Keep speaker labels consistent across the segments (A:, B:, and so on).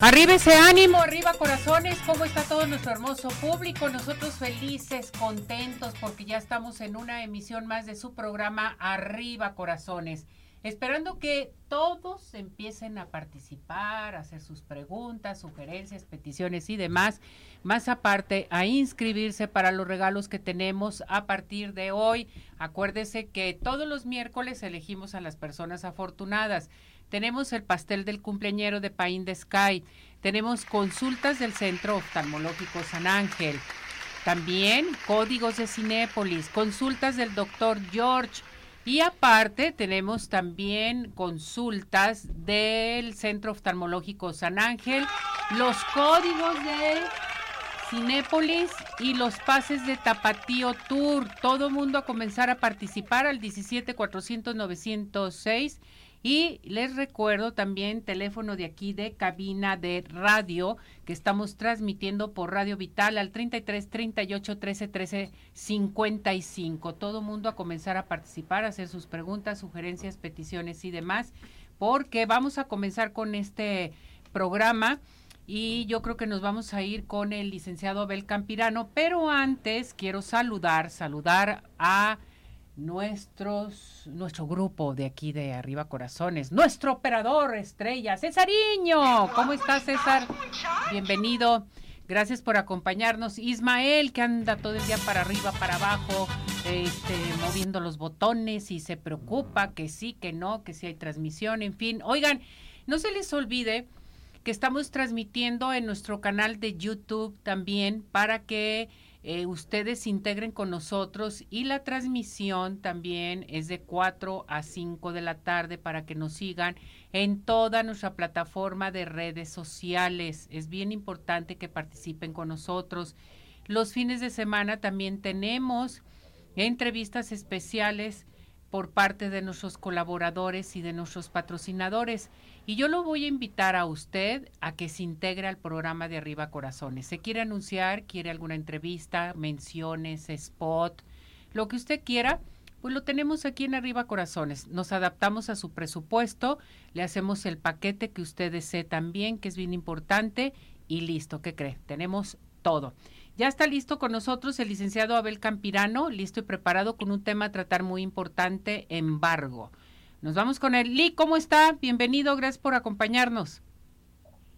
A: Arriba ese ánimo, arriba corazones, ¿cómo está todo nuestro hermoso público? Nosotros felices, contentos, porque ya estamos en una emisión más de su programa Arriba Corazones. Esperando que todos empiecen a participar, a hacer sus preguntas, sugerencias, peticiones y demás. Más aparte, a inscribirse para los regalos que tenemos a partir de hoy. Acuérdese que todos los miércoles elegimos a las personas afortunadas. Tenemos el pastel del cumpleañero de Pain de Sky. Tenemos consultas del Centro Oftalmológico San Ángel. También códigos de Cinépolis, consultas del doctor George. Y aparte tenemos también consultas del Centro Oftalmológico San Ángel, los códigos de Cinépolis y los pases de Tapatío Tour. Todo mundo a comenzar a participar al 17 400 906 y les recuerdo también teléfono de aquí de cabina de radio que estamos transmitiendo por Radio Vital al 33 38 13 13 55. Todo mundo a comenzar a participar, a hacer sus preguntas, sugerencias, peticiones y demás, porque vamos a comenzar con este programa y yo creo que nos vamos a ir con el licenciado Abel Campirano, pero antes quiero saludar, saludar a nuestros, nuestro grupo de aquí de Arriba Corazones, nuestro operador estrella, Cesariño. ¿Cómo estás, César? Bienvenido. Gracias por acompañarnos. Ismael, que anda todo el día para arriba, para abajo, este, moviendo los botones y se preocupa que sí, que no, que sí hay transmisión, en fin. Oigan, no se les olvide que estamos transmitiendo en nuestro canal de YouTube también para que eh, ustedes se integren con nosotros y la transmisión también es de 4 a 5 de la tarde para que nos sigan en toda nuestra plataforma de redes sociales. Es bien importante que participen con nosotros. Los fines de semana también tenemos entrevistas especiales por parte de nuestros colaboradores y de nuestros patrocinadores. Y yo lo voy a invitar a usted a que se integre al programa de Arriba Corazones. ¿Se quiere anunciar? ¿Quiere alguna entrevista? Menciones, spot? Lo que usted quiera, pues lo tenemos aquí en Arriba Corazones. Nos adaptamos a su presupuesto, le hacemos el paquete que usted desee también, que es bien importante, y listo, ¿qué cree? Tenemos todo. Ya está listo con nosotros el licenciado Abel Campirano, listo y preparado con un tema a tratar muy importante, embargo. Nos vamos con él. Lee, ¿cómo está? Bienvenido, gracias por acompañarnos.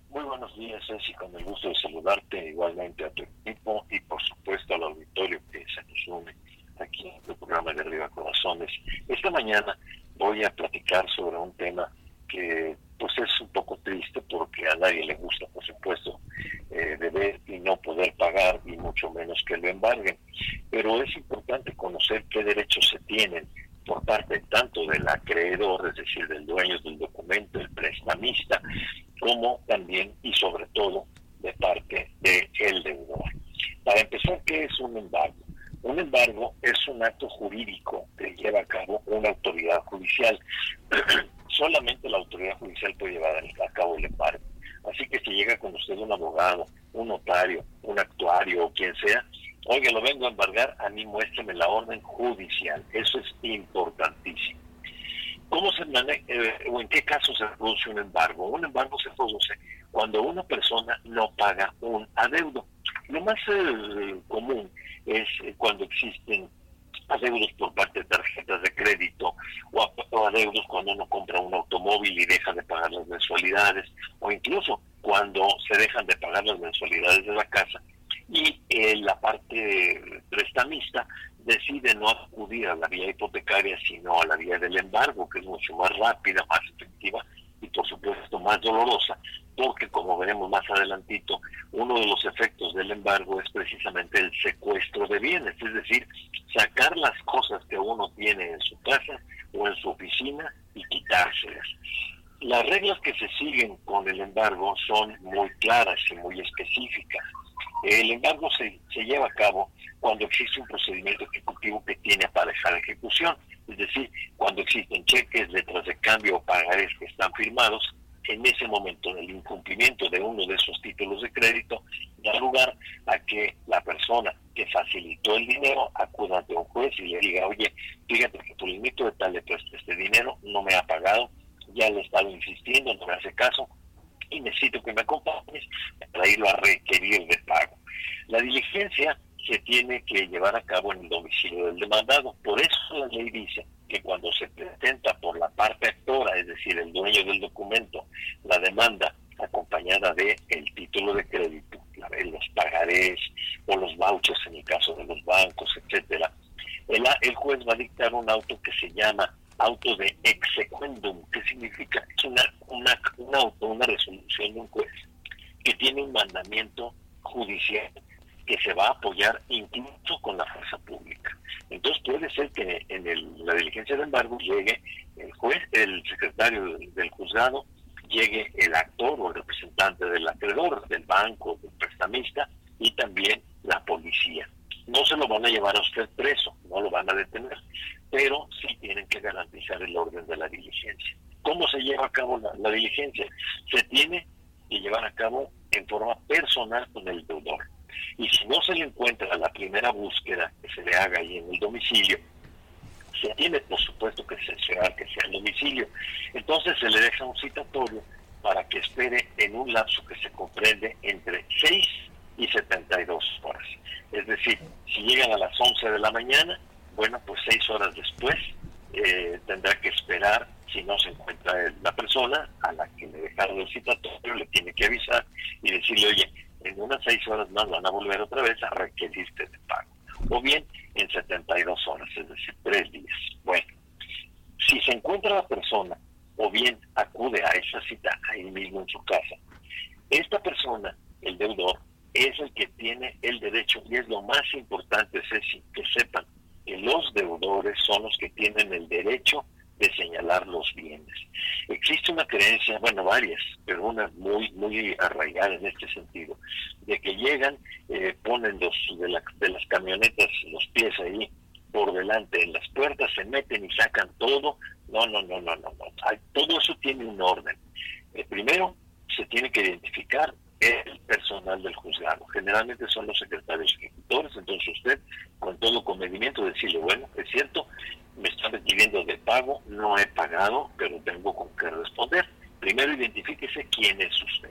B: Muy buenos días, Ceci, con el gusto de saludarte igualmente a tu equipo y por supuesto al auditorio que se nos une aquí en el programa de Arriba Corazones. Esta mañana voy a platicar sobre un tema que pues es un poco triste porque a nadie le gusta, por supuesto, eh, deber y no poder pagar y mucho menos que lo embarguen. Pero es importante conocer qué derechos se tienen por parte tanto del acreedor, es decir, del dueño del documento, el prestamista, como también y sobre todo de parte del el deudor. Para empezar, ¿qué es un embargo? Un embargo es un acto jurídico que lleva a cabo una autoridad judicial. solamente la autoridad judicial puede llevar a cabo el embargo. Así que si llega con usted un abogado, un notario, un actuario o quien sea, oiga, lo vengo a embargar, a mí muéstrame la orden judicial. Eso es importantísimo. ¿Cómo se maneja, eh, o en qué caso se produce un embargo? Un embargo se produce cuando una persona no paga un adeudo. Lo más eh, común es cuando existen adeudos por parte de tarjetas de crédito o, adeudos cuando uno compra un automóvil y deja de pagar las o incluso cuando se dejan de pagar las mensualidades de la casa y eh, la parte prestamista decide no acudir a la vía hipotecaria sino a la vía del embargo que es mucho más rápida, más efectiva y por supuesto más dolorosa porque como veremos más adelantito, uno de los efectos del embargo es precisamente el secuestro de bienes, es decir, sacar las cosas que uno tiene en su casa o en su oficina y quitárselas. Las reglas que se siguen con el embargo son muy claras y muy específicas. El embargo se, se lleva a cabo cuando existe un procedimiento ejecutivo que tiene aparejada ejecución, es decir, cuando existen cheques, letras de cambio o pagares que están firmados en ese momento el incumplimiento de uno de esos títulos de crédito da lugar a que la persona que facilitó el dinero acuda ante un juez y le diga, oye, fíjate que tu limito de tal le preste este dinero, no me ha pagado, ya le he estado insistiendo, no me hace caso y necesito que me acompañe a requerir de pago. La diligencia se tiene que llevar a cabo en el domicilio del demandado. Por eso la ley dice que cuando se presenta por la parte actora, es decir, el dueño del documento, la demanda acompañada de el título de crédito, los pagarés o los vouchers en el caso de los bancos, etcétera, el, el juez va a dictar un auto que se llama auto de exequendum, que significa es una, una, un auto, una resolución de un juez que tiene mandamiento judicial que se va a apoyar incluso con la fuerza pública. Entonces puede ser que en la diligencia de embargo llegue el juez, el secretario del, juzgado, llegue el actor o el representante del acreedor, del banco, del prestamista y también la policía. No se lo van a llevar a usted preso, no lo van a detener, pero sí tienen que garantizar el orden de la diligencia. ¿Cómo se lleva a cabo la diligencia? Se tiene que llevar a cabo en forma personal con el deudor y si no se le encuentra la primera búsqueda que se le haga ahí en el domicilio, se tiene por supuesto que censurar que sea el domicilio. Entonces se le deja un citatorio para que espere en un lapso que se comprende entre 6 y 72 horas. Es decir, si llegan a las 11 de la mañana, bueno, pues 6 horas después eh, tendrá que esperar si no se encuentra la persona a la que le dejaron el citatorio, le tiene que avisar y decirle, oye, en unas seis horas más van a volver otra vez a requerirte de pago. O bien en 72 horas, es decir, tres días. Bueno, si se encuentra la persona o bien acude a esa cita ahí mismo en su casa, esta persona, el deudor, es el que tiene el derecho, y es lo más importante, Ceci, que sepan que los deudores son los que tienen el derecho de señalar los bienes. Existe una creencia, bueno, varias, pero una muy muy arraigada en este sentido, de que llegan, eh, ponen los de, de las camionetas los pies ahí por delante en las puertas, se meten y sacan todo. No, no, no, no, no, no. Todo eso tiene un orden. Eh, primero, se tiene que identificar el personal del juzgado. Generalmente son los secretarios ejecutores, entonces usted, con todo comedimiento, decirle, bueno, es cierto, me están recibiendo de pago, no he pagado, pero tengo con qué responder. Primero identifíquese quién es usted.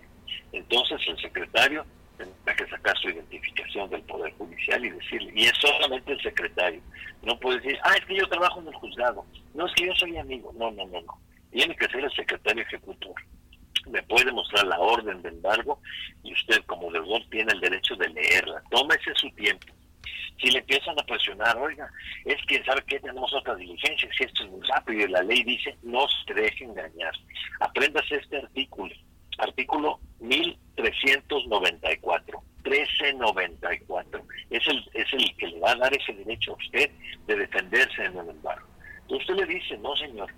B: Entonces el secretario tendrá que sacar su identificación del Poder Judicial y decirle, y es solamente el secretario. No puede decir, ah, es que yo trabajo en el juzgado. No, es que yo soy amigo. No, no, no, no. Tiene que ser el secretario ejecutor. Me puede mostrar la orden de embargo y usted como deudor tiene el derecho de leerla. Tómese su tiempo si le empiezan a presionar, oiga, es que, ¿sabe qué? Tenemos otra diligencia, si esto es muy rápido, y la ley dice, no se deje engañar. Apréndase este artículo, artículo 1394, 1394. Es el, es el que le va a dar ese derecho a usted de defenderse en el embargo. Entonces usted le dice, no, señor,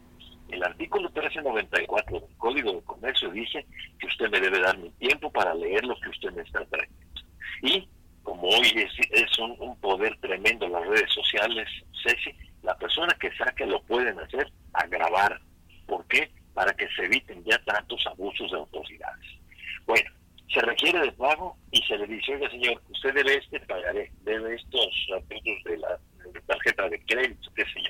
B: el artículo 1394 del Código de Comercio dice que usted me debe dar mi tiempo para leer lo que usted me está trayendo. Y como hoy es, un, poder tremendo las redes sociales, Ceci, la persona que saque lo pueden hacer agravar. ¿Por qué? Para que se eviten ya tantos abusos de autoridades. Bueno, se requiere de pago y se le dice, oiga señor, usted debe este, pagaré, debe estos apuntes de la tarjeta de crédito, qué sé.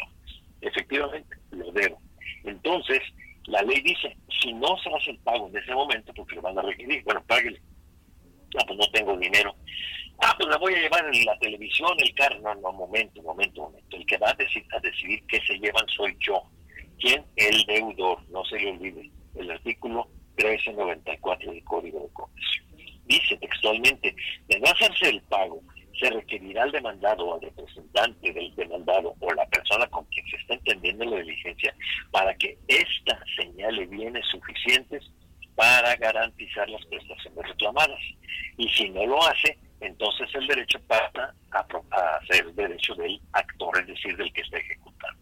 B: Efectivamente, lo debo. Entonces, la ley dice, si no se hace el pago en ese momento, porque lo van a requerir, bueno, páguele. Ah, pues no tengo dinero voy a llevar en la televisión, el carro. No, no, momento, momento, momento. El que va a, decidir, a decidir qué se llevan soy yo. ¿Quién? El deudor, no se le olvide. El artículo 1394 del Código de Comercio. Dice textualmente, de no hacerse el pago, se requerirá al demandado o al representante del demandado o la persona con quien se está entendiendo la diligencia para que ésta señale bienes suficientes para garantizar las prestaciones reclamadas. Y si no lo hace, entonces el derecho pasa a, ser el derecho del actor, es decir, del que está ejecutando.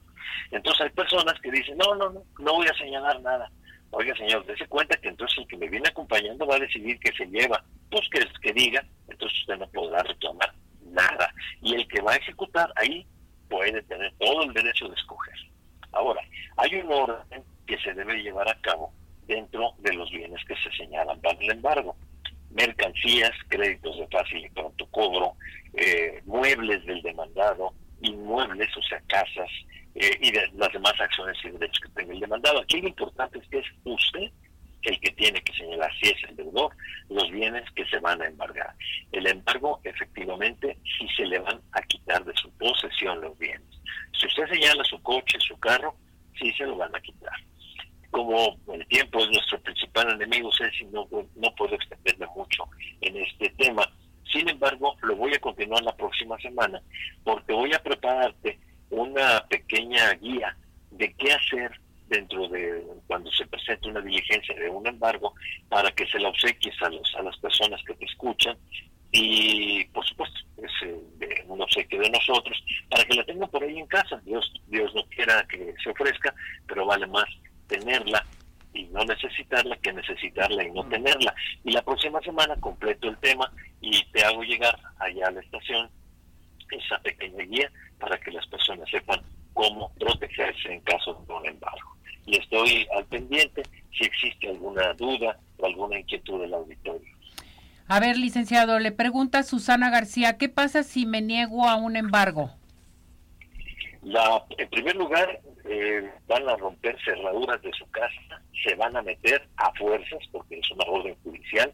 B: Entonces hay personas que dicen, no, no, no, no voy a señalar nada. Oiga, señor, dése cuenta que entonces el que me viene acompañando va a decidir que se lleva. Pues que, que diga, entonces usted no podrá reclamar nada. Y el que va a ejecutar ahí puede tener todo el derecho de escoger. Ahora, hay un orden que se debe llevar a cabo dentro de los bienes que se señalan para el embargo mercancías, créditos de fácil y pronto cobro, eh, muebles del demandado, inmuebles, o sea, casas, eh, y de las demás acciones y derechos que tenga el demandado. Aquí lo importante es que es usted el que tiene que señalar si es el deudor los bienes que se van a embargar. El embargo, efectivamente, sí se le van a quitar de su posesión los bienes. Si usted señala su coche, su carro, sí se lo van a quitar. Como el tiempo es nuestro principal enemigo, si no, no puedo extenderme mucho en este tema. Sin embargo, lo voy a continuar la próxima semana porque voy a prepararte una pequeña guía de qué hacer dentro de cuando se presenta una diligencia de un embargo para que se la obsequies a, los, a las personas que te escuchan y por supuesto es eh, un obsequio de nosotros para que la tengan por ahí en casa Dios Dios no quiera que se ofrezca pero vale más tenerla y no necesitarla que necesitarla y no mm. tenerla y la próxima semana completo el tema y te hago llegar allá a la estación esa pequeña guía para que las personas sepan cómo protegerse en caso de un embargo y estoy al pendiente si existe alguna duda o alguna inquietud del auditorio.
A: A ver, licenciado, le pregunta Susana García, ¿qué pasa si me niego a un embargo?
B: La, en primer lugar, eh, van a romper cerraduras de su casa, se van a meter a fuerzas, porque es una orden judicial,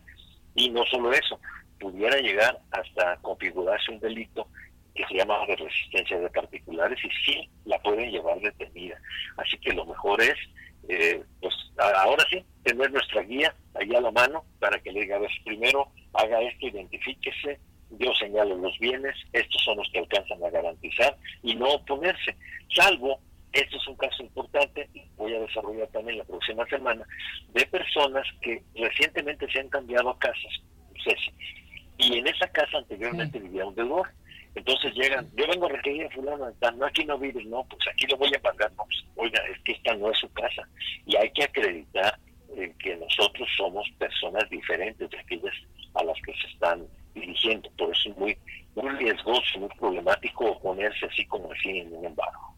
B: y no solo eso, pudiera llegar hasta configurarse un delito que se llama de resistencia de particulares y sí la pueden llevar detenida. Así que lo mejor es, eh, pues ahora sí, tener nuestra guía ahí a la mano para que le diga, a ver, primero haga esto, identifíquese, yo señalo los bienes, estos son los que alcanzan a garantizar y no oponerse, salvo, esto es un caso importante, voy a desarrollar también la próxima semana, de personas que recientemente se han cambiado a casas, y en esa casa anteriormente vivía un deudor entonces llegan, yo vengo a requerir a fulano, no, aquí no vives, no, pues aquí lo voy a pagar, no, pues, oiga, es que esta no es su casa. Y hay que acreditar eh, que nosotros somos personas diferentes de aquellas a las que se están dirigiendo. Por eso es muy, muy riesgoso, muy problemático ponerse así como así en un embargo.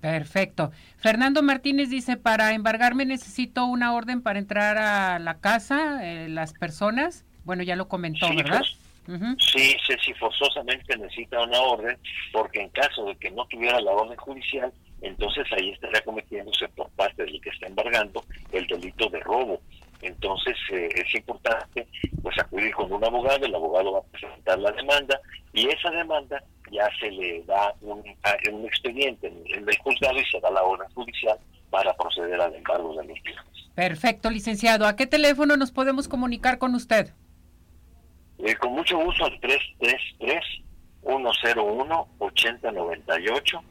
A: Perfecto. Fernando Martínez dice, para embargarme necesito una orden para entrar a la casa, eh, las personas. Bueno, ya lo comentó, ¿verdad? Pues,
B: Sí, si forzosamente necesita una orden, porque en caso de que no tuviera la orden judicial, entonces ahí estaría cometiéndose por parte del que está embargando el delito de robo. Entonces eh, es importante pues acudir con un abogado, el abogado va a presentar la demanda y esa demanda ya se le da un, un expediente en, el juzgado y se da la orden judicial para proceder al embargo de los bienes.
A: Perfecto, licenciado. ¿A qué teléfono nos podemos comunicar con usted?
B: Eh, con mucho gusto al 333-101-8098.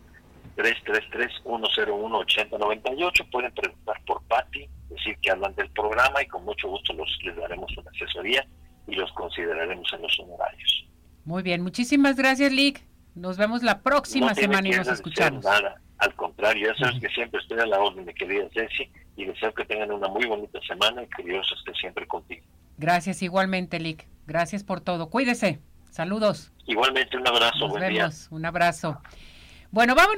B: 333-101-8098. Pueden preguntar por Patti, decir que hablan del programa y con mucho gusto los, les daremos una asesoría y los consideraremos en los honorarios.
A: Muy bien, muchísimas gracias, Lick. Nos vemos la próxima semana y nos escuchamos.
B: Nada, al contrario, ya sabes que siempre estoy a la orden, mi querida Ceci, y deseo que tengan una muy bonita semana y que Dios esté siempre contigo.
A: Gracias igualmente, Lick. Gracias por todo. Cuídese. Saludos.
B: Igualmente un abrazo.
A: Nos vemos. Un abrazo. Bueno, vámonos.